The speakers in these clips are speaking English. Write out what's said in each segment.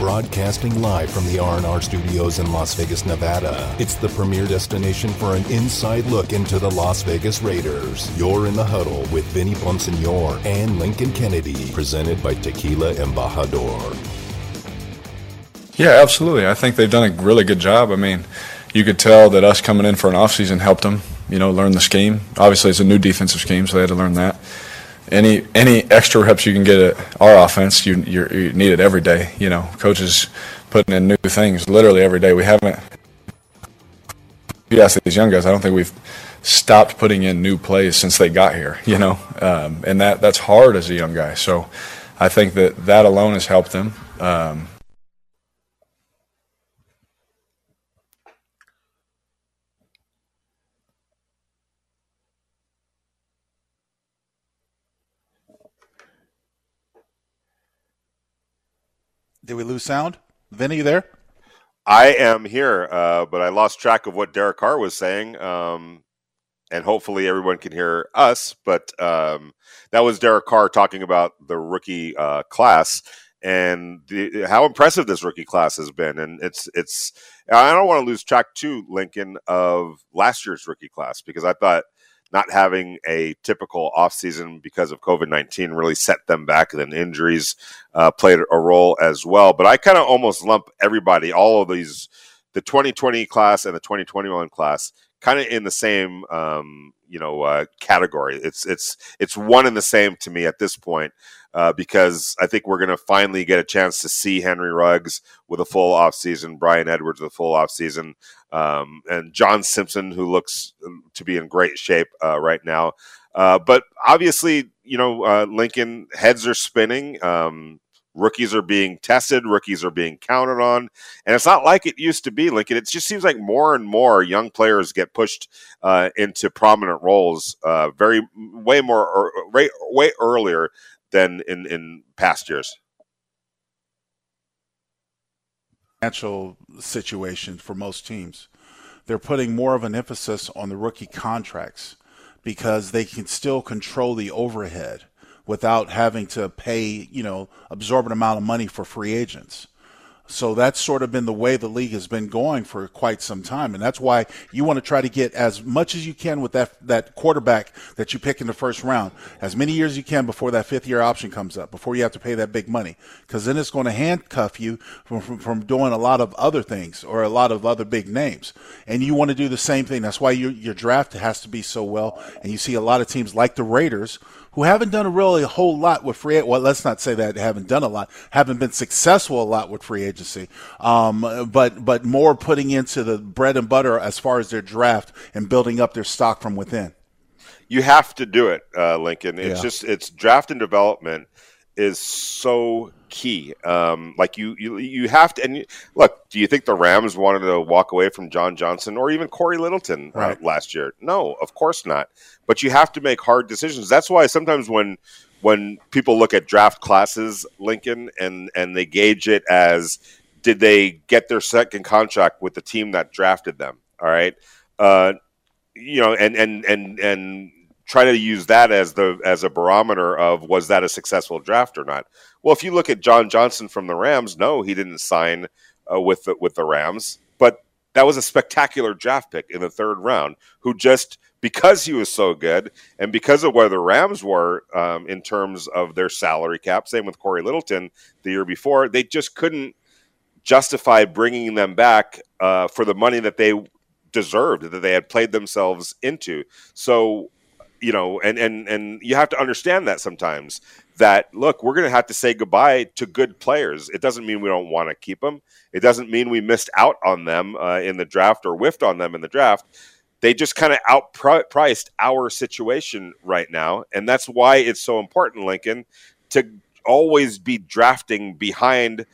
broadcasting live from the R&R studios in Las Vegas, Nevada. It's the premier destination for an inside look into the Las Vegas Raiders. You're in the huddle with Vinny Bonsignore and Lincoln Kennedy, presented by Tequila Embajador. Yeah, absolutely. I think they've done a really good job. I mean, you could tell that us coming in for an offseason helped them, you know, learn the scheme. Obviously, it's a new defensive scheme, so they had to learn that any any extra reps you can get at our offense, you you need it every day. You know, coaches putting in new things literally every day. We haven't. You ask these young guys, I don't think we've stopped putting in new plays since they got here. You know, um, and that that's hard as a young guy. So, I think that that alone has helped them. Um, Did we lose sound? Vinny, are you there? I am here, uh, but I lost track of what Derek Carr was saying. Um, and hopefully everyone can hear us. But um, that was Derek Carr talking about the rookie uh, class and the, how impressive this rookie class has been. And it's it's I don't want to lose track too, Lincoln, of last year's rookie class because I thought – not having a typical offseason because of COVID 19 really set them back. And then injuries uh, played a role as well. But I kind of almost lump everybody, all of these, the 2020 class and the 2021 class, kind of in the same um, you know uh, category. It's it's it's one and the same to me at this point uh, because I think we're going to finally get a chance to see Henry Ruggs with a full off season, Bryan Edwards with a full offseason, um, and John Simpson, who looks um, to be in great shape uh, right now. Uh, but obviously, you know, uh, Lincoln heads are spinning. Um, rookies are being tested, rookies are being counted on, and it's not like it used to be. Lincoln, it just seems like more and more young players get pushed uh, into prominent roles, uh, very way more or, way, way earlier than in in past years. Financial situation for most teams, they're putting more of an emphasis on the rookie contracts because they can still control the overhead without having to pay, you know, absorbent amount of money for free agents. So that's sort of been the way the league has been going for quite some time. And that's why you want to try to get as much as you can with that, that quarterback that you pick in the first round, as many years as you can before that fifth year option comes up, before you have to pay that big money. Because then it's going to handcuff you from, from, from, doing a lot of other things or a lot of other big names. And you want to do the same thing. That's why you, your draft has to be so well. And you see a lot of teams like the Raiders who haven't done a really a whole lot with free. Well, let's not say that haven't done a lot, haven't been successful a lot with free agency, um, but but more putting into the bread and butter as far as their draft and building up their stock from within. You have to do it, uh, Lincoln. It's yeah. just it's draft and development is so key. Um, like you, you, you have to. And you, look, do you think the Rams wanted to walk away from John Johnson or even Cory Littleton uh, right. uh, last year? No, of course not. But you have to make hard decisions. That's why sometimes when when people look at draft classes, Lincoln, and and they gauge it as did they get their second contract with the team that drafted them? All right, uh, you know, and and and and try to use that as the as a barometer of was that a successful draft or not. Well, if you look at John Johnson from the Rams, no, he didn't sign uh, with the, with the Rams, that was a spectacular draft pick in the third round. Who just because he was so good and because of where the Rams were um, in terms of their salary cap, same with Cory Littleton the year before, they just couldn't justify bringing them back uh, for the money that they deserved that they had played themselves into. So you know, and and and you have to understand that sometimes that look, we're going to have to say goodbye to good players. It doesn't mean we don't want to keep them. It doesn't mean we missed out on them uh, in the draft or whiffed on them in the draft. They just kind of outpriced our situation right now, and that's why it's so important, Lincoln, to always be drafting behind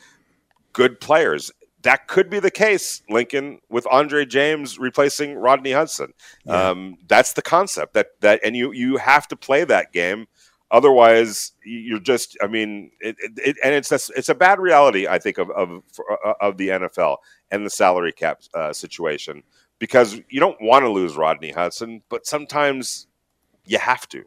good players that could be the case, Lincoln, with Andre James replacing Rodney Hudson. Yeah. Um, that's the concept that that, and you you have to play that game. Otherwise, you're just. I mean, it, it, and it's a, it's a bad reality. I think of of uh, of the NFL and the salary cap uh, situation because you don't want to lose Rodney Hudson, but sometimes you have to.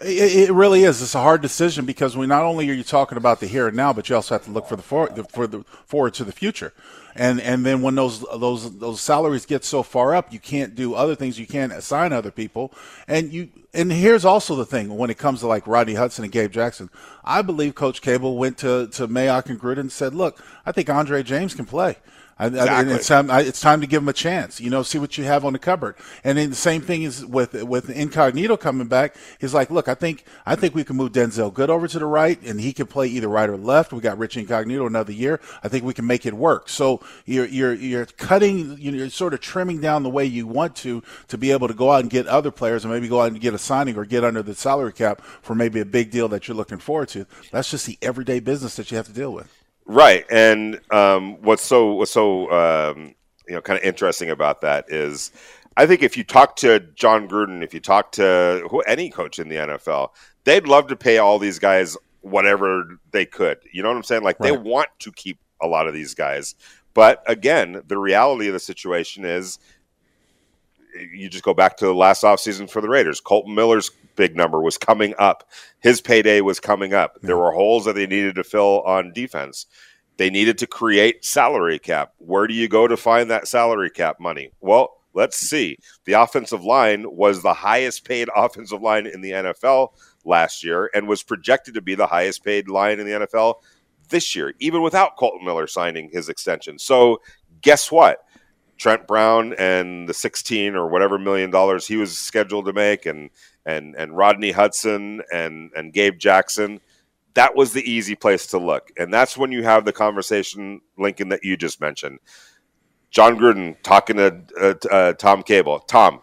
It, it, really is. It's a hard decision because we not only are you talking about the here and now, but you also have to look for the for, for the forward to the future. And and then when those those those salaries get so far up, you can't do other things. You can't assign other people. And you and here's also the thing when it comes to like Rodney Hudson and Gabe Jackson. I believe Coach Cable went to to Mayock and Gruden and said, "Look, I think Andre James can play." Exactly. it's time. It's time to give him a chance. You know, see what you have on the cupboard. And then the same thing is with with Incognito coming back. He's like, look, I think I think we can move Denzelle Good over to the right, and he can play either right or left. We got Rich Incognito another year. I think we can make it work. So you're you're you're cutting. You're sort of trimming down the way you want to to be able to go out and get other players, and maybe go out and get a signing or get under the salary cap for maybe a big deal that you're looking forward to. That's just the everyday business that you have to deal with. Right, and um, what's so what's so um, you know kind of interesting about that is, I think if you talk to Jon Gruden, if you talk to who, any coach in the NFL, they'd love to pay all these guys whatever they could. You know what I'm saying? Like right. they want to keep a lot of these guys, but again, the reality of the situation is you just go back to the last offseason for the Raiders. Colton Miller's big number was coming up. His payday was coming up. There were holes that they needed to fill on defense. They needed to create salary cap. Where do you go to find that salary cap money? Well, let's see. The offensive line was the highest paid offensive line in the NFL last year and was projected to be the highest paid line in the NFL this year, even without Colton Miller signing his extension. So, guess what? Trent Brown and the 16 or whatever million dollars he was scheduled to make and and and Rodney Hudson and and Gabe Jackson, that was the easy place to look. And that's when you have the conversation, Lincoln, that you just mentioned. Jon Gruden talking to uh, uh, Tom Cable. Tom,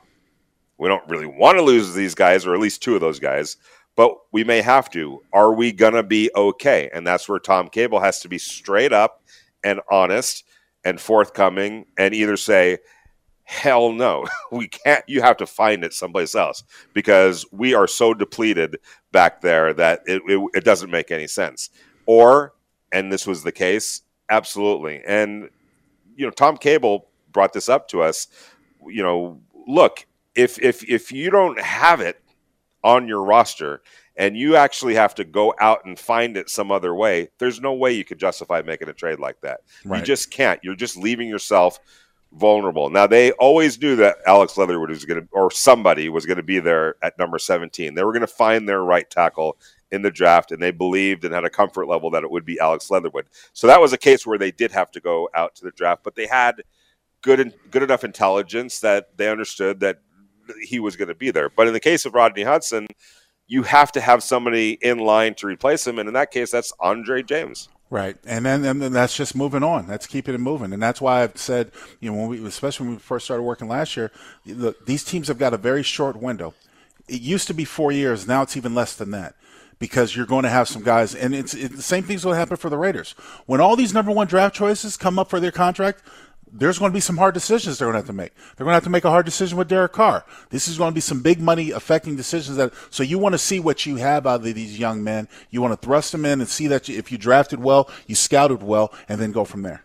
we don't really want to lose these guys, or at least two of those guys, but we may have to. Are we gonna be okay? And that's where Tom Cable has to be straight up and honest and forthcoming, and either say, hell no. We can't you have to find it someplace else because we are so depleted back there that it, it, it, doesn't make any sense. Or and this was the case absolutely. And you know tom cable brought this up to us you know look if if if you don't have it on your roster and you actually have to go out and find it some other way there's no way you could justify making a trade like that. Right. you just can't. You're just leaving yourself vulnerable. Now they always knew that Alex Leatherwood was going to, or somebody was going to be there at number 17. They were going to find their right tackle in the draft, and they believed and had a comfort level that it would be Alex Leatherwood. So that was a case where they did have to go out to the draft, but they had good good enough intelligence that they understood that he was going to be there. But in the case of Rodney Hudson, you have to have somebody in line to replace him, and in that case, that's Andre James. Right, and then and then that's just moving on. That's keeping it moving, and that's why I've said, you know, when we, especially when we first started working last year, the, these teams have got a very short window. It used to be four years, now it's even less than that, because you're going to have some guys, and it's, it's the same things will happen for the Raiders. When all these number one draft choices come up for their contract there's going to be some hard decisions they're going to have to make. They're going to have to make a hard decision with Derek Carr. This is going to be some big money affecting decisions that. So you want to see what you have out of these young men. You want to thrust them in and see that you, if you drafted well, you scouted well, and then go from there.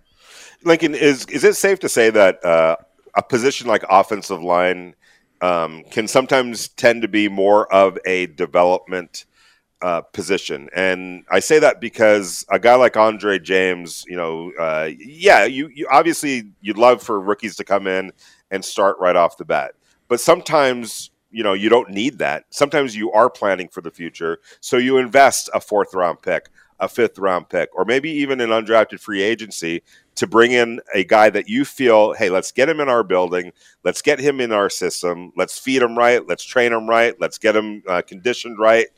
Lincoln, is is it safe to say that uh, a position like offensive line um, can sometimes tend to be more of a development? Uh, position. And I say that because a guy like Andre James, you know, uh, yeah, you, you obviously you'd love for rookies to come in and start right off the bat. But sometimes, you know, you don't need that. Sometimes you are planning for the future. So you invest a fourth round pick, a fifth round pick, or maybe even an undrafted free agency to bring in a guy that you feel, hey, let's get him in our building. Let's get him in our system. Let's feed him right. Let's train him right. Let's get him uh, conditioned right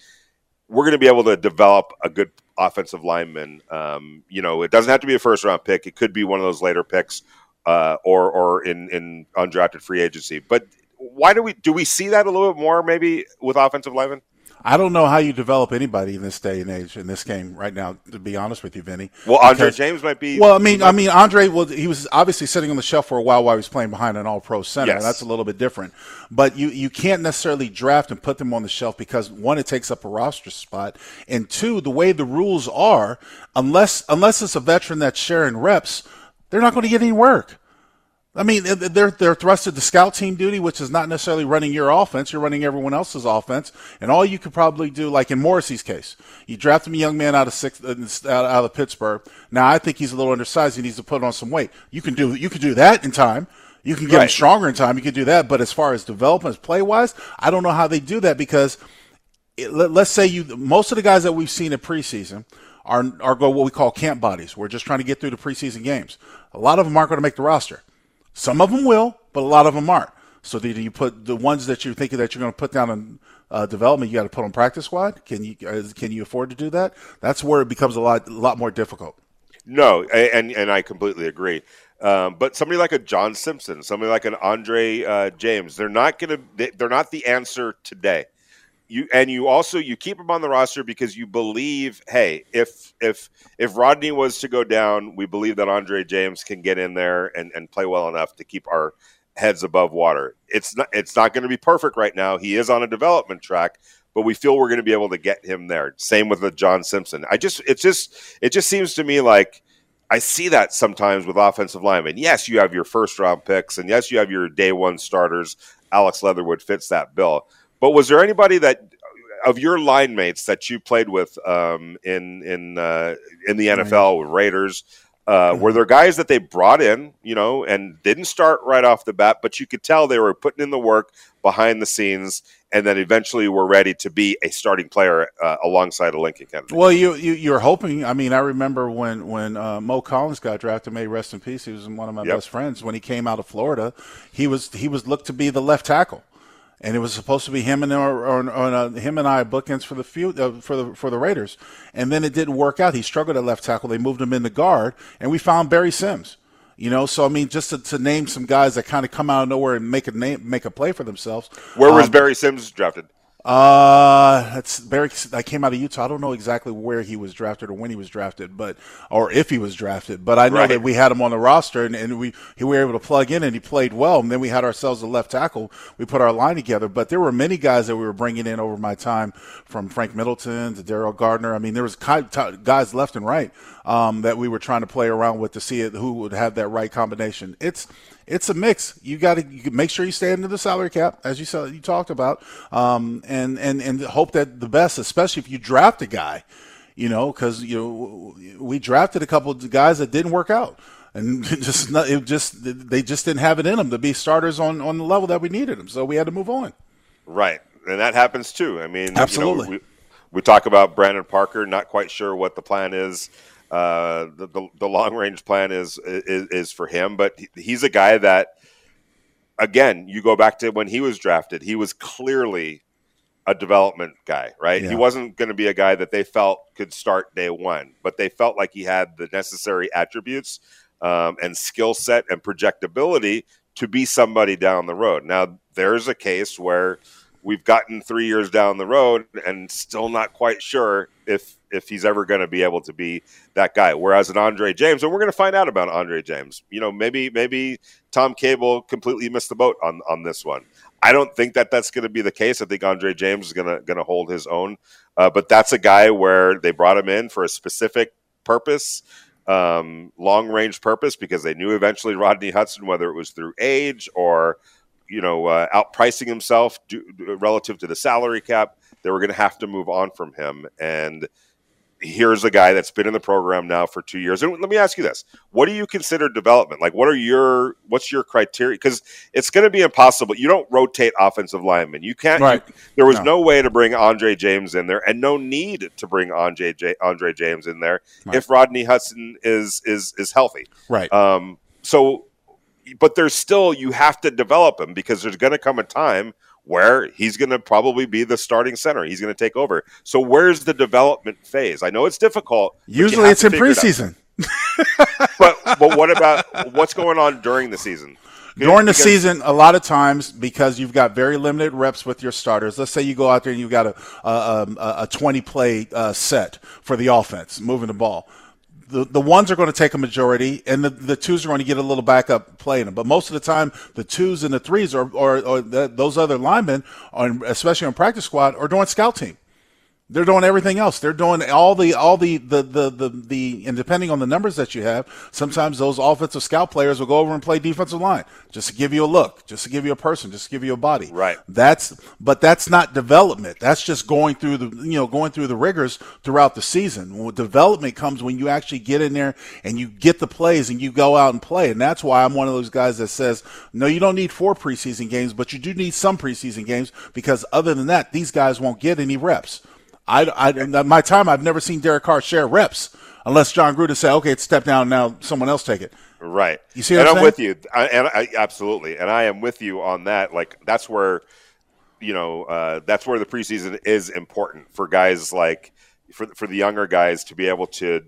we're going to be able to develop a good offensive lineman. Um, you know, it doesn't have to be a first round pick. It could be one of those later picks, uh, or or in in undrafted free agency. But why do we do we see that a little bit more maybe with offensive linemen? I don't know how you develop anybody in this day and age in this game right now. To be honest with you, Vinny. Well, Andre because, James might be. Well, I mean, I mean, Andre. Well, he was obviously sitting on the shelf for a while while he was playing behind an All-Pro center. Yes. That's a little bit different. But you you can't necessarily draft and put them on the shelf because one, it takes up a roster spot, and two, the way the rules are, unless unless it's a veteran that's sharing reps, they're not going to get any work. I mean, they're they're thrusted to scout team duty, which is not necessarily running your offense. You're running everyone else's offense, and all you could probably do, like in Morrissey's case, you draft him a young man out of six, uh, out of Pittsburgh. Now I think he's a little undersized. He needs to put on some weight. You can do you can do that in time. You can get right. him stronger in time. You can do that. But as far as development, play wise, I don't know how they do that because it, let, us say you most of the guys that we've seen in preseason are are go what we call camp bodies. We're just trying to get through the preseason games. A lot of them aren't going to make the roster. Some of them will, but a lot of them aren't. So do you put the ones that you're thinking that you're going to put down in uh, development? You got to put on practice squad. Can you can you afford to do that? That's where it becomes a lot a lot more difficult. No, and and I completely agree. Um, but somebody like a John Simpson, somebody like an Andre uh, James, they're not going to. They're not the answer today you and you also you keep him on the roster because you believe hey if if if rodney was to go down we believe that andre james can get in there and, and play well enough to keep our heads above water it's not it's not going to be perfect right now he is on a development track but we feel we're going to be able to get him there same with the john simpson i just it's just it just seems to me like I see that sometimes with offensive linemen. Yes, you have your first round picks, and yes, you have your day one starters. Alex Leatherwood fits that bill. But was there anybody that of your line mates that you played with um, in in uh, in the NFL with Raiders? Uh, mm-hmm. Were there guys that they brought in, you know, and didn't start right off the bat, but you could tell they were putting in the work behind the scenes, and then eventually were ready to be a starting player uh, alongside a Lincoln Kennedy? Well, you, you you're hoping. I mean, I remember when when uh, Mo Collins got drafted. May rest in peace. He was one of my yep. best friends. When he came out of Florida, he was he was looked to be the left tackle and it was supposed to be him and or, or, or uh, him and I bookends for the few, uh, for the for the Raiders, and then it didn't work out. He struggled at left tackle. They moved him into guard, and we found Barry Sims. You know, so I mean, just to, to name some guys that kind of come out of nowhere and make a name, make a play for themselves. Where was um, Barry Sims drafted? Uh, that's Barry. I came out of Utah. I don't know exactly where he was drafted or when he was drafted, but or if he was drafted. But I know right. that we had him on the roster, and, and we we were able to plug in, and he played well. And then we had ourselves a left tackle. We put our line together. But there were many guys that we were bringing in over my time, from Frank Middleton to Daryl Gardner. I mean, there was guys left and right um, that we were trying to play around with to see who would have that right combination. It's it's a mix. You got to make sure you stay under the salary cap, as you said, you talked about, um, and and and hope that the best, especially if you draft a guy, you know, because you know we drafted a couple of guys that didn't work out, and just not, it just they just didn't have it in them to be starters on on the level that we needed them, so we had to move on. Right, and that happens too. I mean, absolutely. You know, we, we talk about Brandon Parker, not quite sure what the plan is uh, the, the, the long range plan is, is, is for him, but he's a guy that again, you go back to when he was drafted, he was clearly a development guy, right? Yeah. He wasn't going to be a guy that they felt could start day one, but they felt like he had the necessary attributes um, and skill set and projectability to be somebody down the road. Now, there's a case where we've gotten three years down the road and still not quite sure if if he's ever going to be able to be that guy. Whereas an Andre James, and we're going to find out about Andre James. You know, maybe maybe Tom Cable completely missed the boat on on this one. I don't think that that's going to be the case. I think Andre James is going to going to hold his own. Uh, but that's a guy where they brought him in for a specific purpose, um, long range purpose, because they knew eventually Rodney Hudson, whether it was through age or you know uh, outpricing himself do, relative to the salary cap, they were going to have to move on from him and here's a guy that's been in the program now for two years. And let me ask you this: What do you consider development? Like, what are your what's your criteria? Because it's going to be impossible. You don't rotate offensive linemen. You can't. Right. You, there was no. no. way to bring Andre James in there, and no need to bring Andre J, Andre James in there right. if Rodney Hudson is is is healthy. Right. Um. So, but there's still you have to develop him because there's going to come a time where he's going to probably be the starting center. He's going to take over. So where's the development phase? I know it's difficult. Usually it's in preseason. It but but what about what's going on during the season? During the because, season, a lot of times because you've got very limited reps with your starters. Let's say you go out there and you've got a a, a, a twenty play uh, set for the offense, moving the ball the, the ones are going to take a majority, and the, the twos are going to get a little backup playing them. But most of the time, the twos and the threes are, or, or the, those other linemen, on, especially on practice squad, are doing scout team. They're doing everything else. They're doing all the all the the the the, the and depending on the numbers that you have, sometimes those offensive scout players will go over and play defensive line just to give you a look, just to give you a person, just to give you a body. Right. That's but that's not development. That's just going through the you know going through the rigors throughout the season. Well, development comes when you actually get in there and you get the plays and you go out and play. And that's why I'm one of those guys that says, no, you don't need four preseason games, but you do need some preseason games because other than that, these guys won't get any reps. I, I, my time, I've never seen Derek Carr share reps unless Jon Gruden say, okay, it's step down now, someone else take it. Right. You see, and I'm, I'm with you, I, and I, absolutely, and I am with you on that. Like that's where, you know, uh, that's where the preseason is important for guys like for for the younger guys to be able to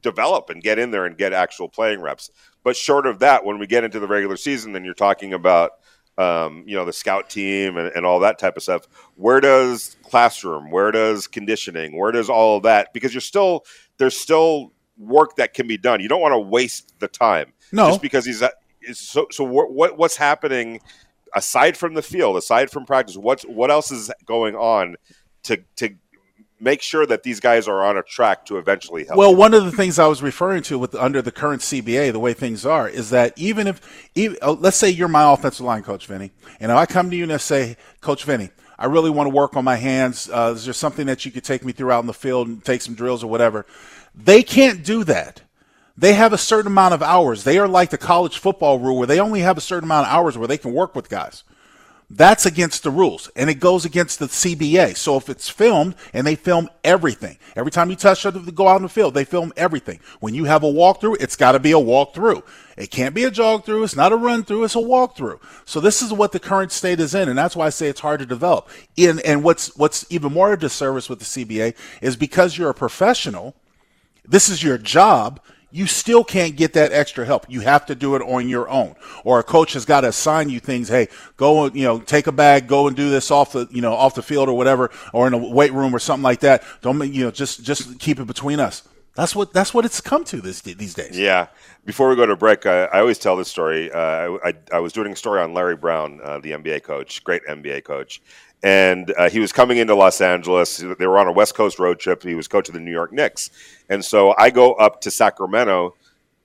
develop and get in there and get actual playing reps. But short of that, when we get into the regular season, then you're talking about um, you know, the scout team and, and, all that type of stuff. Where does classroom? Where does conditioning? Where does all of that? Because you're still there's still work that can be done. You don't want to waste the time. No, just because he's so. So what what's happening aside from the field, aside from practice? What's what else is going on to to make sure that these guys are on a track to eventually help. Well, one of the things I was referring to with under the current CBA, the way things are, is that even if, even, uh, let's say you're my offensive line coach, Vinny, and if I come to you and I say, Coach Vinny, I really want to work on my hands. Uh, is there something that you could take me through out in the field and take some drills or whatever? They can't do that. They have a certain amount of hours. They are like the college football rule where they only have a certain amount of hours where they can work with guys. That's against the rules and it goes against the CBA. So if it's filmed and they film everything, every time you touch it, go out in the field, they film everything. When you have a walkthrough, it's got to be a walkthrough. It can't be a jog through. It's not a run through. It's a walkthrough. So this is what the current state is in, and that's why I say it's hard to develop. In and what's what's even more a disservice with the CBA is because you're a professional. This is your job you still can't get that extra help. You have to do it on your own. Or a coach has got to assign you things. Hey, go, you know, take a bag, go and do this off the, you know, off the field or whatever, or in a weight room or something like that. Don't, you know, just, just keep it between us. That's what, that's what it's come to this, these days. Yeah. Before we go to break, I, I always tell this story. Uh, I, I, was doing a story on Larry Brown, uh, the NBA coach, great NBA coach and uh, he was coming into Los Angeles. They were on a West Coast road trip. He was coach of the New York Knicks, and so I go up to Sacramento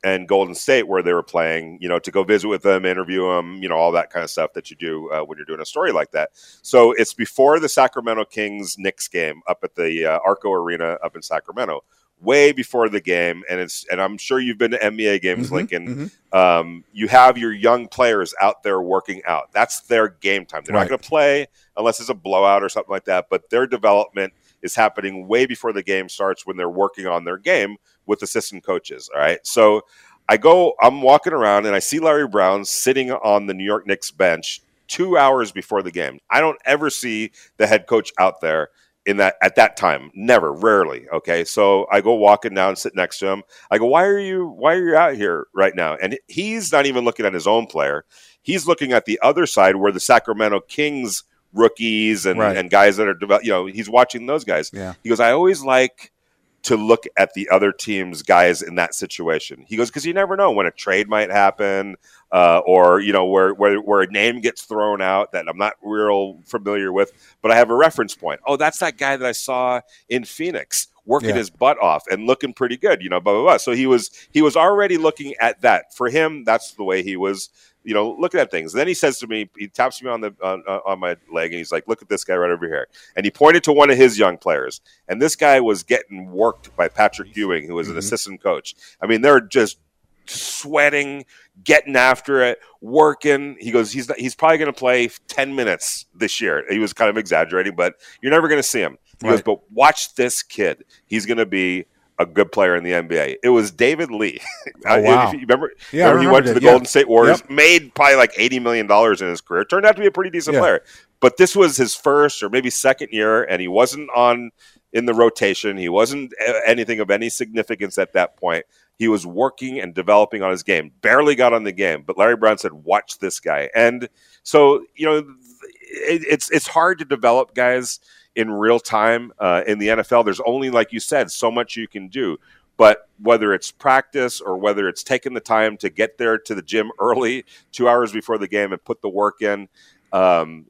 and Golden State where they were playing, you know, to go visit with them, interview them, you know, all that kind of stuff that you do uh, when you're doing a story like that. So it's before the Sacramento Kings Knicks game up at the uh, Arco Arena up in Sacramento way before the game, and it's and I'm sure you've been to NBA games, mm-hmm, Lincoln. Mm-hmm. Um, you have your young players out there working out. That's their game time. They're right. not going to play unless it's a blowout or something like that. But their development is happening way before the game starts when they're working on their game with assistant coaches. All right, so. I go, I'm walking around and I see Larry Brown sitting on the New York Knicks bench two hours before the game. I don't ever see the head coach out there in that at that time never rarely okay? So i go walking down sit next to him. I go why are you why are you out here right now? And he's not even looking at his own player. He's looking at the other side where the sacramento kings rookies and, right. and guys that are develop you know he's watching those guys. Yeah. he goes i always like to look at the other team's guys in that situation. He goes because you never know when a trade might happen, uh, or you know where, where where a name gets thrown out that I'm not real familiar with, but I have a reference point. Oh, that's that guy that I saw in Phoenix working yeah. his butt off and looking pretty good, you know, blah blah blah. So he was he was already looking at that. For him, that's the way he was you know, looking at things. And then he says to me, he taps me on the on, on, my leg, and he's like, "Look at this guy right over here." And he pointed to one of his young players, and this guy was getting worked by Patrick Ewing, who was mm-hmm. an assistant coach. I mean, they're just sweating, getting after it, working. He goes, he's he's probably going to play ten minutes this year. He was kind of exaggerating, but you're never going to see him. He right. goes, but watch this kid. He's going to be a good player in the NBA. It was David Lee. Oh, uh, wow. you remember, yeah, remember he went to the Golden State Warriors, yep. made probably like $80 million in his career. Turned out to be a pretty decent yeah. player. But this was his first or maybe second year, and he wasn't on in the rotation. He wasn't uh, anything of any significance at that point. He was working and developing on his game. Barely got on the game, but Larry Brown said, "Watch this guy." And so, you know, it, it's it's hard to develop guys in real time uh, in the NFL. There's only, like you said, so much you can do. But whether it's practice or whether it's taking the time to get there to the gym early, two hours before the game, and put the work in, um,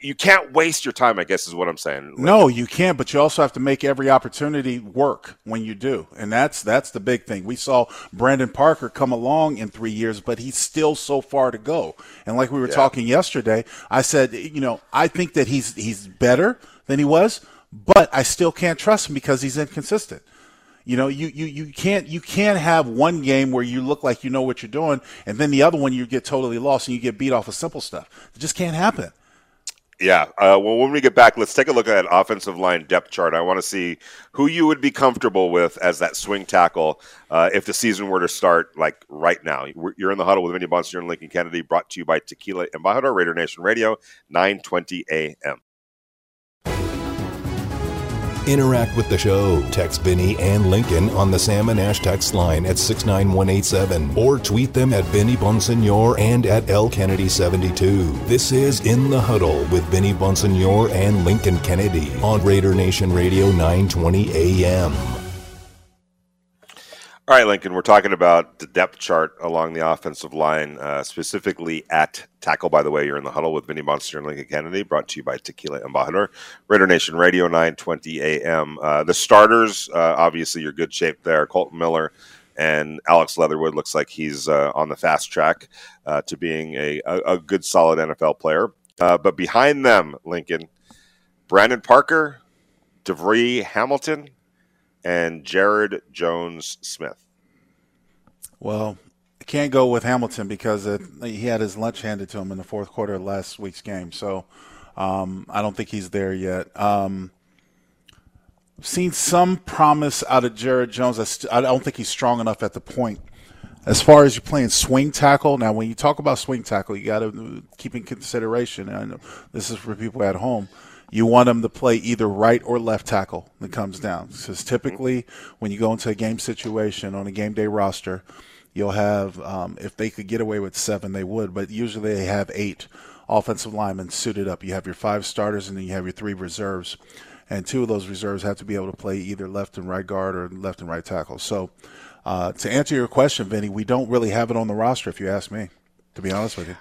you can't waste your time. I guess is what I'm saying. No, you can't. But you also have to make every opportunity work when you do, and that's that's the big thing. We saw Brandon Parker come along in three years, but he's still so far to go. And like we were yeah. talking yesterday, I said, you know, I think that he's he's better than he was, but I still can't trust him because he's inconsistent. You know, you, you, you can't you can't have one game where you look like you know what you're doing, and then the other one you get totally lost and you get beat off of simple stuff. It just can't happen. Yeah. Uh, well, when we get back, let's take a look at that offensive line depth chart. I want to see who you would be comfortable with as that swing tackle uh, if the season were to start like right now. You're in the huddle with Vinny Bonsignore and Lincoln Kennedy, brought to you by Tequila and Embajador, Raider Nation Radio, 920 a.m. Interact with the show. Text Vinny and Lincoln on the Sam and Ash text line at 69187 or tweet them at Vinny Bonsignore and at L Kennedy 72. This is In the Huddle with Vinny Bonsignore and Lincoln Kennedy on Raider Nation Radio 920 AM. All right, Lincoln, we're talking about the depth chart along the offensive line, uh, specifically at tackle. By the way, you're in the huddle with Vinny Monster and Lincoln Kennedy, brought to you by Tequila Embajador, Raider Nation Radio, 920 AM. Uh, the starters, uh, obviously, you're good shape there. Colton Miller and Alex Leatherwood looks like he's uh, on the fast track uh, to being a, a, a, good, solid NFL player. Uh, but behind them, Lincoln, Brandon Parker, Devery Hamilton, and Jared Jones Smith. Well, can't go with Hamilton because it, he had his lunch handed to him in the fourth quarter of last week's game. So um, I don't think he's there yet. Um, seen some promise out of Jaryd Jones. I, st- I don't think he's strong enough at the point. As far as you're playing swing tackle, now when you talk about swing tackle, you got to keep in consideration. And this is for people at home you want them to play either right or left tackle that comes down. Because typically, when you go into a game situation on a game day roster, you'll have, um, if they could get away with seven, they would, but usually they have eight offensive linemen suited up. You have your five starters and then you have your three reserves. And two of those reserves have to be able to play either left and right guard or left and right tackle. So, uh, to answer your question, Vinny, we don't really have it on the roster, if you ask me, to be honest with you.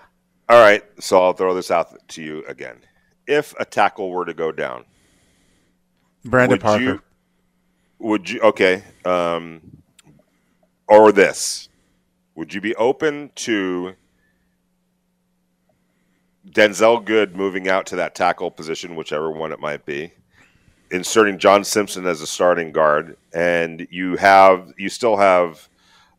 All right. So I'll throw this out to you again if a tackle were to go down, Brandon would Parker. You, would you okay? Um, or this? Would you be open to Denzelle Good moving out to that tackle position, whichever one it might be, inserting John Simpson as a starting guard, and you have you still have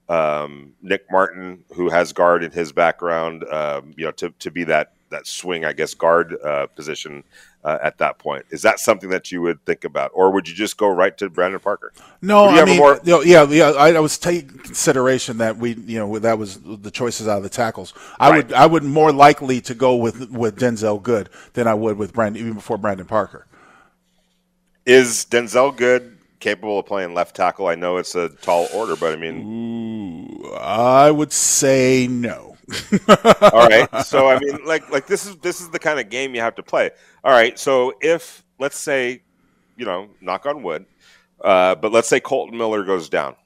um, Nick Martin, who has guard in his background, um, you know, to, to be that that swing, I guess, guard uh, position uh, at that point. Is that something that you would think about, or would you just go right to Brandon Parker? No, I mean, more... you know, yeah, yeah. I, I, was taking consideration that we, you know, that was the choices out of the tackles. I right. would, I would more likely to go with with Denzelle Good than I would with Brandon, even before Brandon Parker. Is Denzelle Good capable of playing left tackle? I know it's a tall order, but I mean, Ooh, I would say no. All right. So I mean, like like this is this is the kind of game you have to play. All right. So if let's say, you know, knock on wood, uh, but let's say Colton Miller goes down,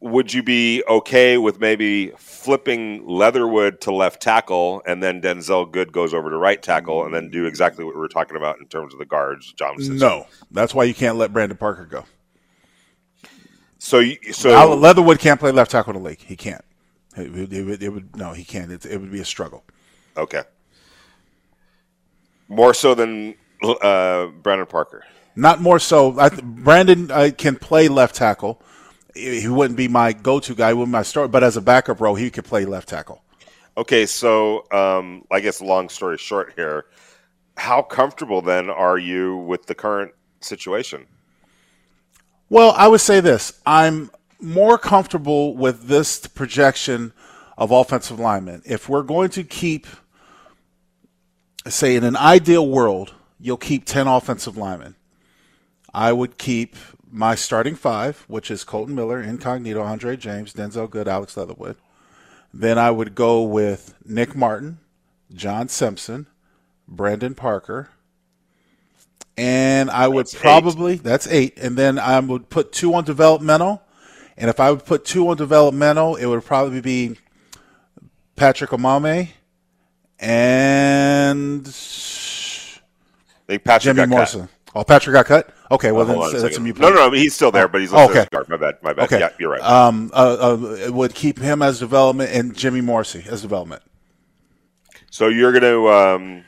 would you be okay with maybe flipping Leatherwood to left tackle and then Denzelle Good goes over to right tackle and then do exactly what we were talking about in terms of the guards, Johnson? No, that's why you can't let Brandon Parker go. So, you, so Leatherwood can't play left tackle in the league. He can't. It would, it would, it would no, he can't. It, it, would be a struggle. Okay. More so than uh, Brandon Parker. Not more so. I, Brandon uh, can play left tackle. He wouldn't be my go-to guy. Wouldn't my start. But as a backup role, he could play left tackle. Okay, so um, I guess long story short here, how comfortable then are you with the current situation? Well, I would say this: I'm more comfortable with this projection of offensive linemen. If we're going to keep, say, in an ideal world, you'll keep 10 offensive linemen. I would keep my starting five, which is Colton Miller, Incognito, Andre James, Denzelle Good, Alex Leatherwood. Then I would go with Nick Martin, John Simpson, Brandon Parker, and I would that's probably eight. that's eight, and then I would put two on developmental, and if I would put two on developmental, it would probably be Patrick Omameh and I think Patrick Jimmy Morrissey. Cut. Oh, Patrick got cut. Okay, well oh, then that's a new. No, no, no, he's still there, but he's oh, okay. guard. My bad, my bad. Okay, yeah, you're right. Um, uh, uh, would keep him as development and Jimmy Morrissey as development. So you're going to um,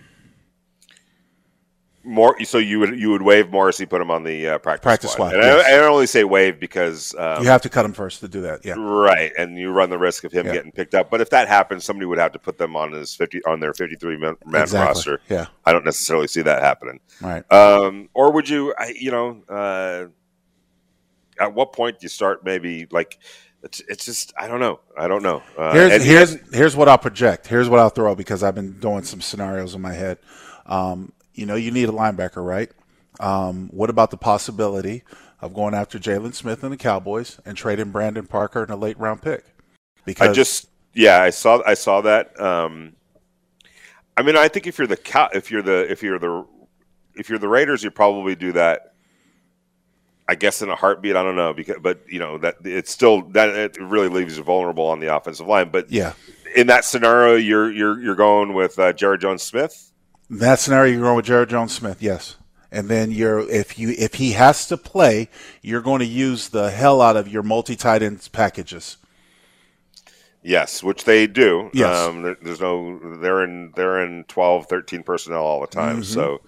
more. So you would you would waive Morrissey, put him on the uh, practice, practice squad. squad. And yes. I, I, don't only say waive because um, you have to cut him first to do that. Yeah, right. And you run the risk of him yeah. getting picked up. But if that happens, somebody would have to put them on his fifty on their fifty three man, exactly. roster. Yeah, I don't necessarily see that happening. Right. Um, or would you? You know, uh, at what point do you start? Maybe like. It's, it's just I don't know I don't know. Uh, here's here's here's what I'll project. Here's what I'll throw because I've been doing some scenarios in my head. Um, you know, you need a linebacker, right? Um, what about the possibility of going after Jaylon Smith and the Cowboys and trading Brandon Parker in a late round pick? Because I just yeah, I saw I saw that. Um, I mean, I think if you're the cow, if you're the if you're the if you're the Raiders, you probably do that. I guess in a heartbeat. I don't know because, but you know that it's still that it really leaves you vulnerable on the offensive line. But yeah, in that scenario, you're you're you're going with uh, Jaryd Jones-Smith that scenario, you're going with Jaryd Jones-Smith, yes. And then you're if you if he has to play, you're going to use the hell out of your multi tight ends packages. Yes, which they do. Yes. Um, there's no they're in they're in 12, 13 personnel all the time. Mm-hmm. So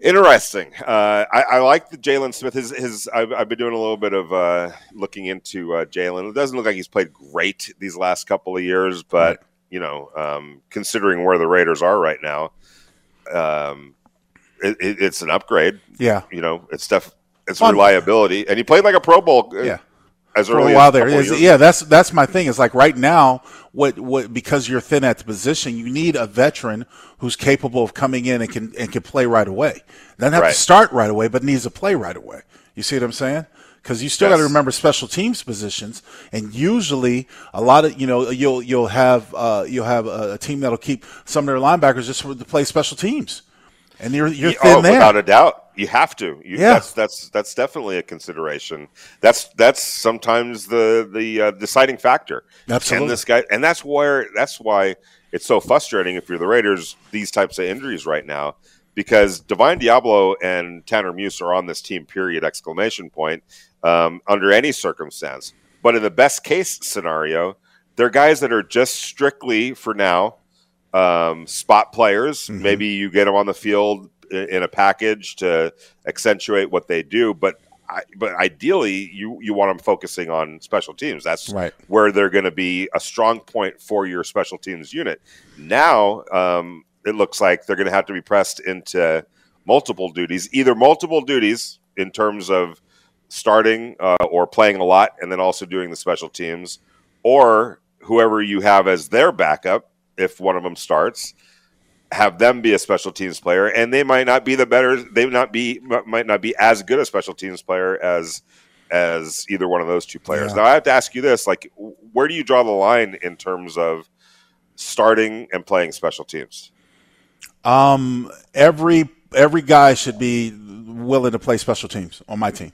interesting. Uh, I, I, like the Jaylon Smith. His his I've, I've, been doing a little bit of uh, looking into uh, Jaylon. It doesn't look like he's played great these last couple of years, but. Right you know, um, considering where the Raiders are right now, um, it, it, it's an upgrade. Yeah, you know, it's stuff. It's Fun. reliability, and he played like a Pro Bowl. Uh, yeah. As early For a while there, is, yeah, that's that's my thing. Is like right now, what what because you're thin at the position, you need a veteran who's capable of coming in and can and can play right away. Doesn't have right. to start right away, but needs to play right away. You see what I'm saying? Because you still yes. got to remember special teams positions, and usually a lot of you know you'll you'll have uh, you'll have a, a, team that'll keep some of their linebackers just to play special teams, and you're you're thin oh, there without a doubt. You have to. You, yeah, that's, that's that's definitely a consideration. That's that's sometimes the the uh, deciding factor. Absolutely, and this guy, and that's where that's why it's so frustrating if you're the Raiders. These types of injuries right now because Divine Deablo and Tanner Muse are on this team. Period! Exclamation point um, under any circumstance. But in the best case scenario, they're guys that are just strictly for now um, spot players. Mm-hmm. Maybe you get them on the field in a package to accentuate what they do, but I, but ideally you you want them focusing on special teams. That's right. where they're going to be a strong point for your special teams unit. Now um, it looks like they're going to have to be pressed into multiple duties, either multiple duties in terms of starting uh, or playing a lot and then also doing the special teams, or whoever you have as their backup, if one of them starts, have them be a special teams player, and they might not be the better, they not be might not be as good a special teams player as as either one of those two players. Yeah. Now I have to ask you this: like, where do you draw the line in terms of starting and playing special teams? Um, every every guy should be willing to play special teams on my team.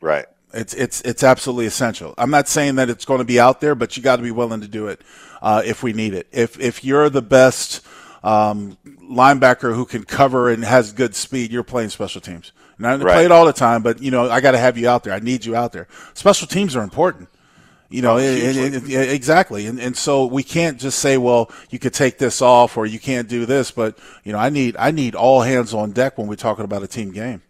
Right. It's it's it's absolutely essential. I'm not saying that it's going to be out there, but you got to be willing to do it uh, if we need it. If if you're the best um, linebacker who can cover and has good speed, you're playing special teams. And I right. play it all the time, but you know I got to have you out there. I need you out there. Special teams are important. You know, oh, it, it, it, exactly. And, and so we can't just say, well, you could take this off or you can't do this. But, you know, I need, I need all hands on deck when we're talking about a team game.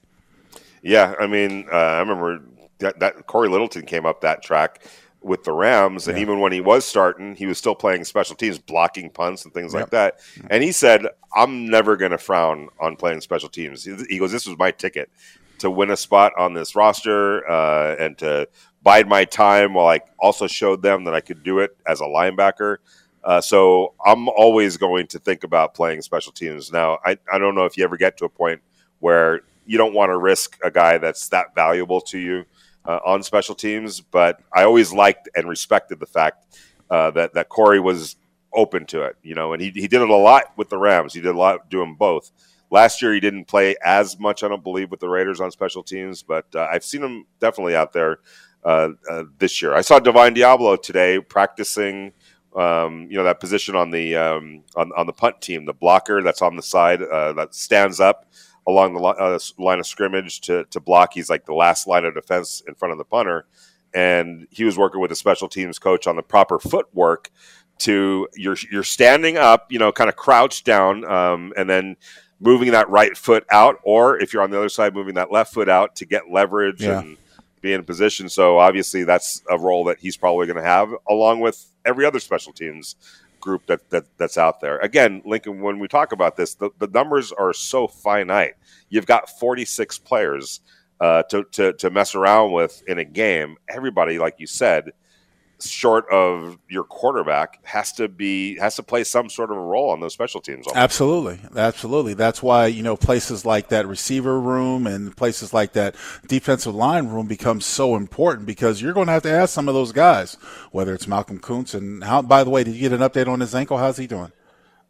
Yeah, I mean, uh, I remember that, that Cory Littleton came up that track with the Rams, and yeah. even when he was starting, he was still playing special teams, blocking punts and things yep. like that. And he said, "I'm never going to frown on playing special teams." He goes, "This was my ticket to win a spot on this roster uh, and to bide my time while I also showed them that I could do it as a linebacker." Uh, so I'm always going to think about playing special teams. Now, I, I don't know if you ever get to a point where you don't want to risk a guy that's that valuable to you uh, on special teams. But I always liked and respected the fact uh, that that Cory was open to it, you know, and he he did it a lot with the Rams. He did a lot doing both. Last year, he didn't play as much, I don't believe, with the Raiders on special teams, but uh, I've seen him definitely out there uh, uh, this year. I saw Divine Deablo today practicing um, you know that position on the um, on, on the punt team, the blocker that's on the side uh, that stands up along the uh, line of scrimmage to, to block. He's like the last line of defense in front of the punter. And he was working with a special teams coach on the proper footwork to you're you're standing up, you know, kind of crouched down, um, and then moving that right foot out, or if you're on the other side, moving that left foot out to get leverage yeah. and be in position. So obviously, that's a role that he's probably going to have, along with every other special teams group that, that that's out there. Again, Lincoln, when we talk about this, the, the numbers are so finite. You've got 46 players uh, to, to, to mess around with in a game. Everybody, like you said, short of your quarterback has to be has to play some sort of a role on those special teams. Almost. Absolutely, absolutely. That's why you know places like that receiver room and places like that defensive line room becomes so important because you're going to have to ask some of those guys whether it's Malcolm Koonce and how. By the way, did you get an update on his ankle? How's he doing?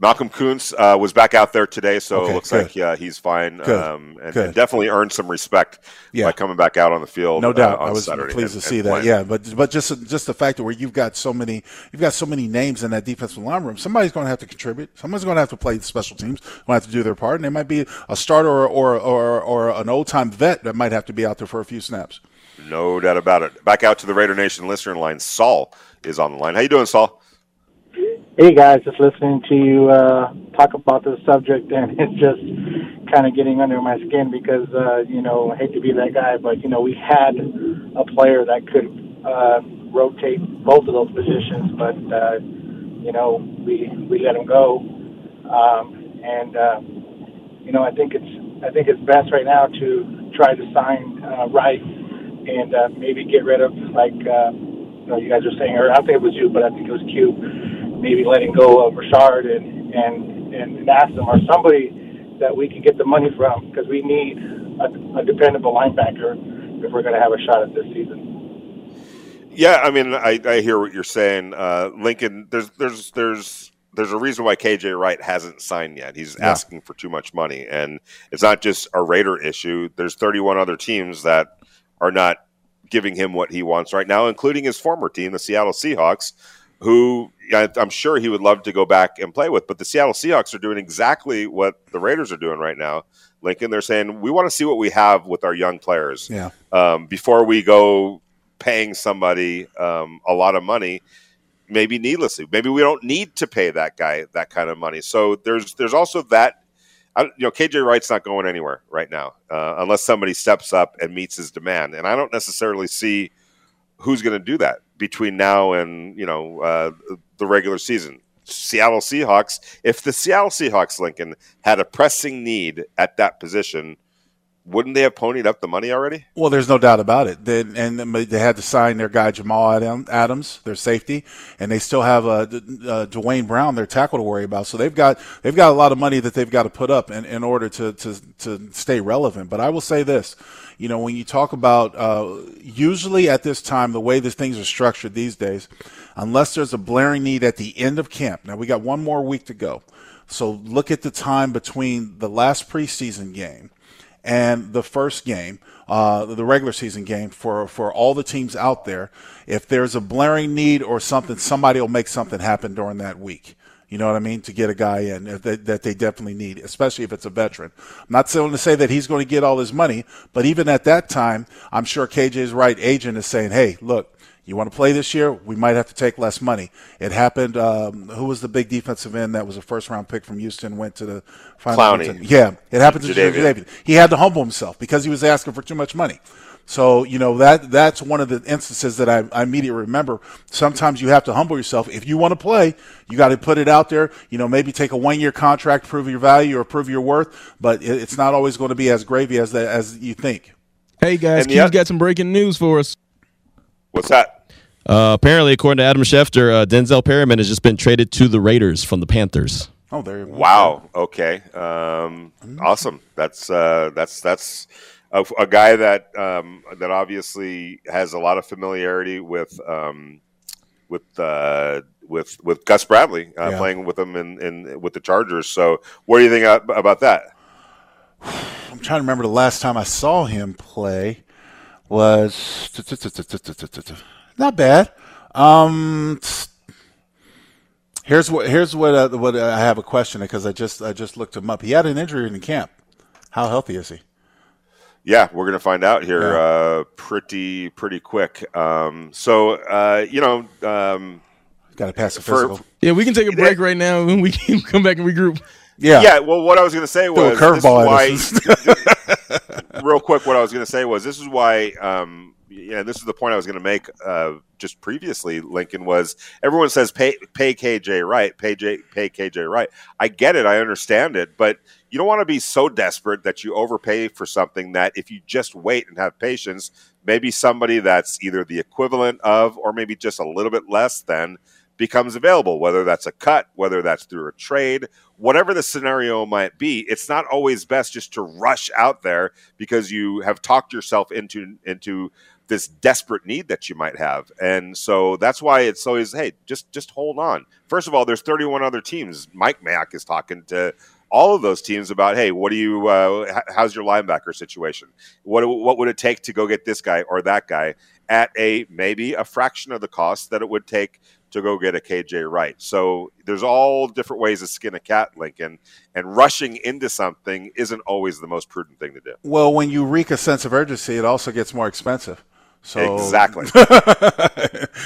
Malcolm Koonce uh, was back out there today, so okay, it looks good. like yeah, he's fine um, and, and, definitely earned some respect yeah. by coming back out on the field. No doubt, uh, I was Saturday pleased and, to see that. Playing. Yeah, but but just just the fact that where you've got so many you've got so many names in that defensive line room, somebody's going to have to contribute. Someone's going to have to play the special teams. Going to have to do their part, and they might be a starter or or or, or an old time vet that might have to be out there for a few snaps. No doubt about it. Back out to the Raider Nation listener line. Saul is on the line. How you doing, Saul? Hey guys, just listening to you uh, talk about this subject, and it's just kind of getting under my skin because uh, you know I hate to be that guy, but you know we had a player that could uh, rotate both of those positions, but uh, you know we we let him go, um, and uh, you know I think it's I think it's best right now to try to sign uh, Wright and uh, maybe get rid of like uh, you know you guys were saying, or I think it was you, but I think it was Q maybe letting go of Rashard and and and Nassem or somebody that we can get the money from because we need a, a dependable linebacker if we're going to have a shot at this season. Yeah, I mean, I, I hear what you're saying, uh, Lincoln. There's there's there's there's a reason why KJ Wright hasn't signed yet. He's yeah. asking for too much money, and it's not just a Raider issue. There's 31 other teams that are not giving him what he wants right now, including his former team, the Seattle Seahawks, who I'm sure he would love to go back and play with. But the Seattle Seahawks are doing exactly what the Raiders are doing right now. Lincoln, they're saying we want to see what we have with our young players yeah. um, before we go paying somebody um, a lot of money, maybe needlessly. Maybe we don't need to pay that guy that kind of money. So there's there's also that. you know, KJ Wright's not going anywhere right now uh, unless somebody steps up and meets his demand, and I don't necessarily see who's going to do that between now and you know uh, the regular season. Seattle Seahawks. If the Seattle Seahawks, Lincoln, had a pressing need at that position, wouldn't they have ponied up the money already? Well, there's no doubt about it. They, and they had to sign their guy Jamal Adams, their safety, and they still have uh, uh, Duane Brown, their tackle, to worry about. So they've got they've got a lot of money that they've got to put up in, in order to, to to stay relevant. But I will say this: you know, when you talk about uh, usually at this time, the way these things are structured these days, unless there's a blaring need at the end of camp. Now we got one more week to go. So look at the time between the last preseason game and the first game, uh, the regular season game for, for all the teams out there. If there's a blaring need or something, somebody will make something happen during that week. You know what I mean? To get a guy in that, that they definitely need, especially if it's a veteran. I'm not saying to say that he's going to get all his money, but even at that time, I'm sure KJ's right agent is saying, "Hey, look, you want to play this year? We might have to take less money." It happened. Um, who was the big defensive end that was a first round pick from Houston? Went to the final. Clowney. Yeah, it happened to David. He had to humble himself because he was asking for too much money. So you know that that's one of the instances that I, I immediately remember. Sometimes you have to humble yourself. If you want to play, you got to put it out there. You know, maybe take a one year contract, prove your value or prove your worth. But it, it's not always going to be as gravy as that as you think. Hey guys, Q's got some breaking news for us. What's that? Uh, apparently, according to Adam Schefter, uh, Denzel Perryman has just been traded to the Raiders from the Panthers. Oh, there you go. Wow. Okay. Um, awesome. That's uh, that's that's a, a guy that um, that obviously has a lot of familiarity with um, with uh, with with Gus Bradley uh, yeah. playing with him in, in with the Chargers. So, what do you think about that? I'm trying to remember the last time I saw him play was not bad. Um, Here's what here's what uh, what I have a question because I just I just looked him up. He had an injury in the camp. How healthy is he? Yeah, we're gonna find out here yeah. uh, pretty pretty quick. Um, so uh, you know, um, got to pass the physical. yeah, we can take a break right now and we can come back and regroup. Yeah, yeah. Well, what I was gonna say was curveball. Why, real quick, what I was gonna say was this is why. Um, yeah, this is the point I was going to make uh, just previously. Lincoln was everyone says pay pay KJ Wright, pay J, pay KJ Wright. I get it, I understand it, but you don't want to be so desperate that you overpay for something that if you just wait and have patience, maybe somebody that's either the equivalent of or maybe just a little bit less than becomes available, whether that's a cut, whether that's through a trade, whatever the scenario might be. It's not always best just to rush out there because you have talked yourself into into this desperate need that you might have. And so that's why it's always, hey, just just hold on. First of all, there's 31 other teams. Mike Mayock is talking to all of those teams about, hey, what do you, uh, how's your linebacker situation? What what would it take to go get this guy or that guy at a maybe a fraction of the cost that it would take to go get a KJ Wright. So there's all different ways to skin a cat, Lincoln, and rushing into something isn't always the most prudent thing to do. Well, when you wreak a sense of urgency, it also gets more expensive. So exactly,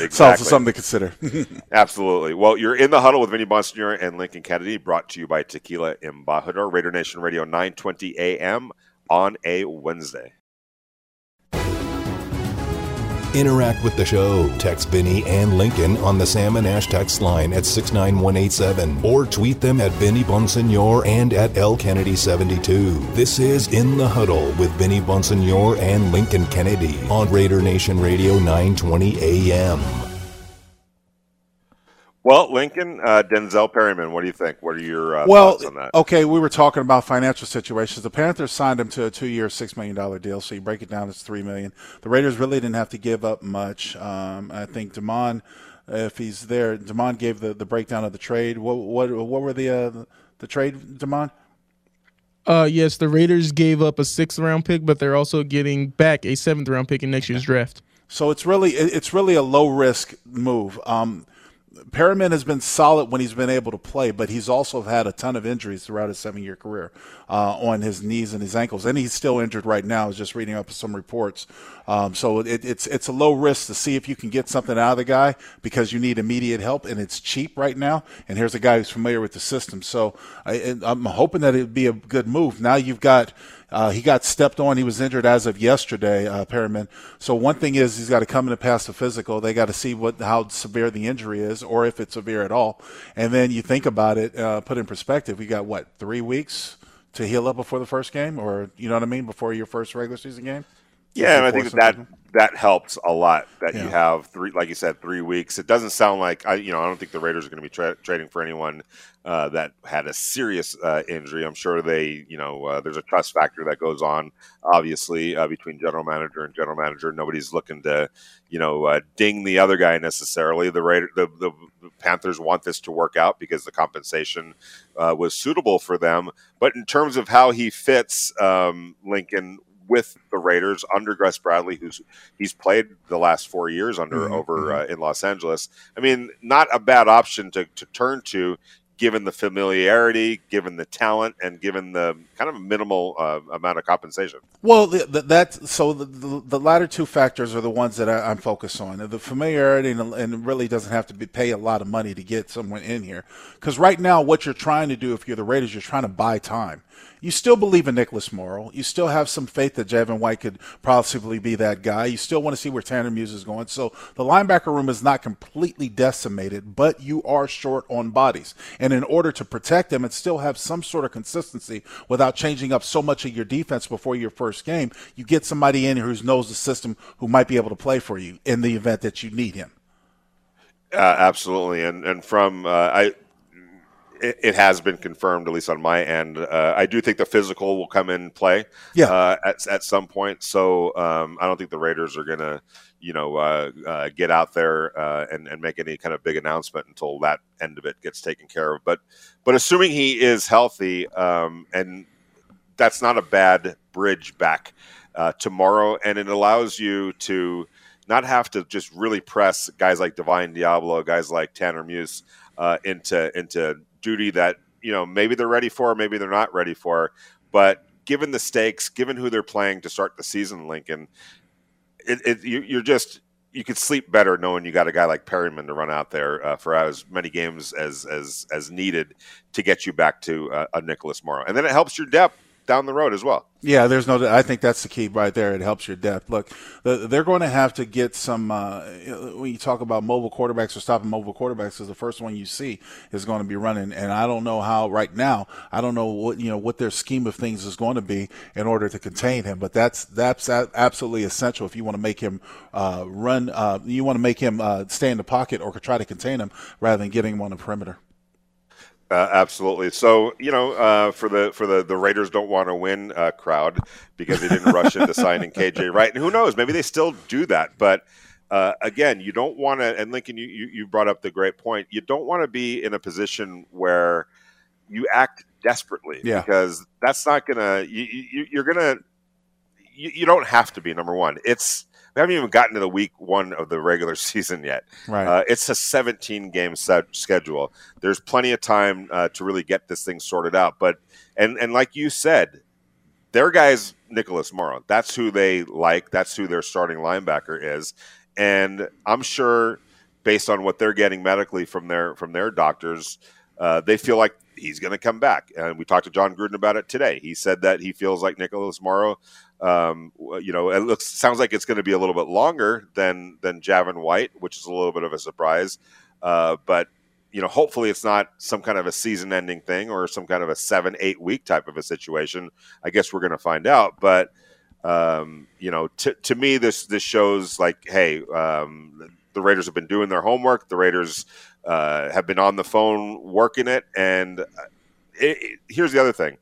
it's also something to consider. Absolutely. Well, you're in the huddle with Vinny Bonsignore and Lincoln Kennedy, brought to you by Tequila Embajador, Raider Nation Radio, 9:20 a.m. on a Wednesday. Interact with the show. Text Vinny and Lincoln on the Sam and Ash text line at 69187 or tweet them at Vinny Bonsignore and at L Kennedy 72. This is In the Huddle with Vinny Bonsignore and Lincoln Kennedy on Raider Nation Radio 920 AM. Well, Lincoln, uh, Denzel Perryman, what do you think? What are your uh, well, thoughts on that? Okay, we were talking about financial situations. The Panthers signed him to a two-year, six million dollar deal. So you break it down, it's three million. The Raiders really didn't have to give up much. Um, I think Demond, if he's there, Demond gave the, the breakdown of the trade. What what what were the uh, the trade, Demond? Uh, yes, the Raiders gave up a sixth round pick, but they're also getting back a seventh round pick in next year's draft. So it's really it's really a low risk move. Um, Perryman has been solid when he's been able to play, but he's also had a ton of injuries throughout his seven year career uh, on his knees and his ankles. And he's still injured right now. I was just reading up some reports. Um, so it, it's, it's a low risk to see if you can get something out of the guy because you need immediate help and it's cheap right now. And here's a guy who's familiar with the system. So I, I'm hoping that it'd be a good move. Now you've got uh, he got stepped on. He was injured as of yesterday, uh, Perryman. So one thing is he's got to come in and pass the physical. They got to see what how severe the injury is, or if it's severe at all. And then you think about it, uh, put in perspective. We got what three weeks to heal up before the first game, or you know what I mean, before your first regular season game. Yeah, and I think that that helps a lot that yeah. you have three, like you said, three weeks. It doesn't sound like I, you know, I don't think the Raiders are going to be tra- trading for anyone uh, that had a serious uh, injury. I'm sure they, you know, uh, there's a trust factor that goes on, obviously, uh, between general manager and general manager. Nobody's looking to, you know, uh, ding the other guy necessarily. The Raider, the, the, Panthers want this to work out because the compensation uh, was suitable for them. But in terms of how he fits, um, Lincoln with the Raiders under Gus Bradley, who's he's played the last four years under mm-hmm. over mm-hmm. uh, in Los Angeles. I mean, not a bad option to, to turn to, given the familiarity, given the talent, and given the kind of minimal uh, amount of compensation. Well, the, the, that so the, the, the, latter two factors are the ones that I, am focused on. The familiarity and, and really doesn't have to be, pay a lot of money to get someone in here. Because right now, what you're trying to do if you're the Raiders, you're trying to buy time you still believe in Nicholas Morrow. You still have some faith that Javin White could possibly be that guy. You still want to see where Tanner Muse is going. So the linebacker room is not completely decimated, but you are short on bodies. And in order to protect them and still have some sort of consistency without changing up so much of your defense before your first game, you get somebody in who knows the system who might be able to play for you in the event that you need him. Uh, absolutely, and and from uh, I it, it, has been confirmed, at least on my end. Uh, I do think the physical will come in play, yeah. Uh, at at some point. So um, I don't think the Raiders are going to, you know, uh, uh, get out there uh, and and make any kind of big announcement until that end of it gets taken care of. But but assuming he is healthy, um, and that's not a bad bridge back uh, tomorrow, and it allows you to not have to just really press guys like Divine Deablo, guys like Tanner Muse uh, into into duty that you know maybe they're ready for, maybe they're not ready for. But given the stakes, given who they're playing to start the season, Lincoln, it, it you, you're just you could sleep better knowing you got a guy like Perryman to run out there uh, for as many games as as as needed to get you back to uh, a Nicholas Morrow, and then it helps your depth down the road as well. Yeah, there's no. I think that's the key right there. It helps your depth. Look, they're going to have to get some. Uh, when you talk about mobile quarterbacks or stopping mobile quarterbacks, because the first one you see is going to be running, and I don't know how right now. I don't know what you know what their scheme of things is going to be in order to contain him. But that's that's absolutely essential if you want to make him uh, run. Uh, you want to make him uh, stay in the pocket or try to contain him rather than getting him on the perimeter. Uh, absolutely. So you know, uh, for the for the the Raiders don't want to win uh, crowd because they didn't rush into signing KJ Wright, and who knows, maybe they still do that. But uh, again, you don't want to. And Lincoln, you, you you brought up the great point. You don't want to be in a position where you act desperately yeah. because that's not gonna. You, you, you're gonna. You, you don't have to be number one. It's we haven't even gotten to the week one of the regular season yet. Right. Uh, it's a 17 game set schedule. There's plenty of time uh, to really get this thing sorted out. But and and like you said, their guy's Nicholas Morrow. That's who they like. That's who their starting linebacker is. And I'm sure, based on what they're getting medically from their from their doctors, uh, they feel like he's going to come back. And we talked to Jon Gruden about it today. He said that he feels like Nicholas Morrow um, you know, it looks sounds like it's going to be a little bit longer than than Javin White, which is a little bit of a surprise. Uh, but you know, hopefully it's not some kind of a season-ending thing or some kind of a seven, eight week type of a situation. I guess we're going to find out. But um, you know, t- to me, this this shows like, hey, um, the Raiders have been doing their homework. The Raiders uh, have been on the phone working it. And uh, it, it, here's the other thing: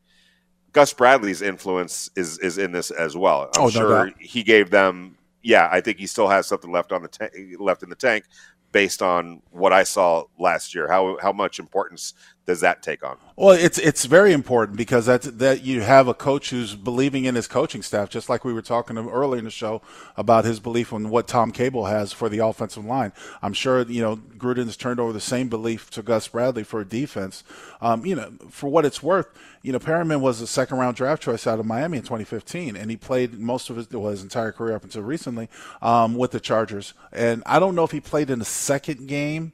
Gus Bradley's influence is is in this as well. I'm oh, sure he gave them. Yeah, I think he still has something left on the ta- left in the tank, based on what I saw last year. How how much importance does that take on? Well, it's it's very important because that that you have a coach who's believing in his coaching staff, just like we were talking earlier in the show about his belief in what Tom Cable has for the offensive line. I'm sure you know Gruden's turned over the same belief to Gus Bradley for defense. Um, you know, for what it's worth, you know Perryman was a second round draft choice out of Miami in 2015, and he played most of his well, his entire career up until recently um, with the Chargers. And I don't know if he played in the second game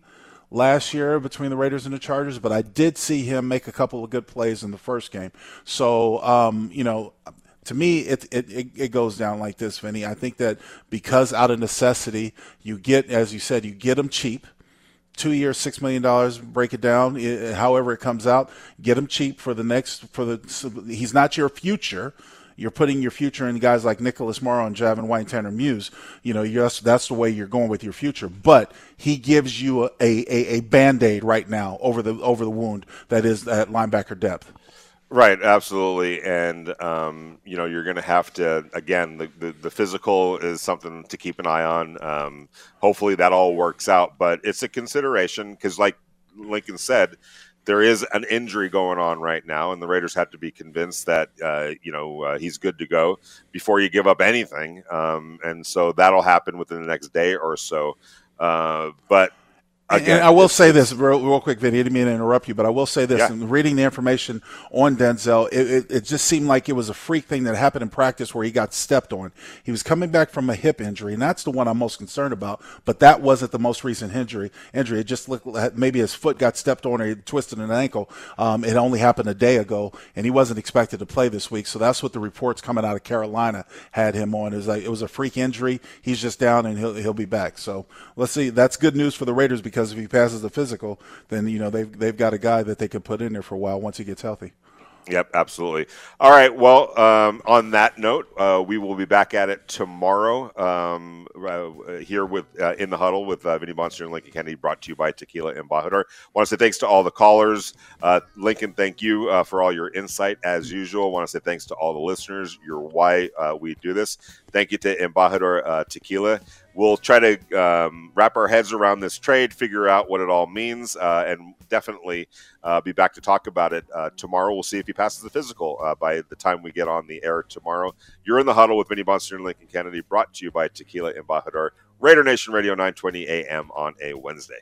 last year between the Raiders and the Chargers, but I did see him make a couple of good plays in the first game. So, um, you know, to me, it, it, it goes down like this, Vinny. I think that because out of necessity, you get, as you said, you get them cheap. Two years, six million dollars. Break it down, however it comes out. Get him cheap for the next. For the he's not your future you're putting your future in guys like Nicholas Morrow and Javin White and Tanner Muse. You know, yes, that's the way you're going with your future. But he gives you a, a, a band aid right now over the over the wound that is that linebacker depth. Right, absolutely, and um, you know you're going to have to again the, the, the physical is something to keep an eye on. Um, hopefully that all works out, but it's a consideration because, like Lincoln said, there is an injury going on right now, and the Raiders have to be convinced that uh, you know uh, he's good to go before you give up anything. Um, and so that'll happen within the next day or so. Uh, but Again, and I will say this real, real quick, Vinny. I didn't mean to interrupt you, but I will say this. Yeah. In reading the information on Denzel, it, it, it, just seemed like it was a freak thing that happened in practice where he got stepped on. He was coming back from a hip injury, and that's the one I'm most concerned about. But that wasn't the most recent injury. Injury. It just looked like maybe his foot got stepped on or he twisted an ankle. Um, it only happened a day ago, and he wasn't expected to play this week. So that's what the reports coming out of Carolina had him on. Is like it was a freak injury. He's just down, and he'll he'll be back. So let's see. That's good news for the Raiders because if he passes the physical, then you know they've they've got a guy that they can put in there for a while once he gets healthy. Yep, absolutely. All right. Well, um, on that note, uh, we will be back at it tomorrow um, uh, here with uh, in the huddle with uh, Vinny Bonsignore and Lincoln Kennedy, brought to you by Tequila Embajador. Want to say thanks to all the callers. Uh, Lincoln, thank you uh, for all your insight as usual. Want to say thanks to all the listeners. You're why we do this. Thank you to Embajador Tequila we'll try to um, wrap our heads around this trade, figure out what it all means, uh, and definitely uh, be back to talk about it uh, tomorrow. We'll see if he passes the physical uh, by the time we get on the air tomorrow. You're in the huddle with Vinny Bonsignore and Lincoln Kennedy, brought to you by Tequila Embajador, Raider Nation Radio, 920 a.m. on a Wednesday.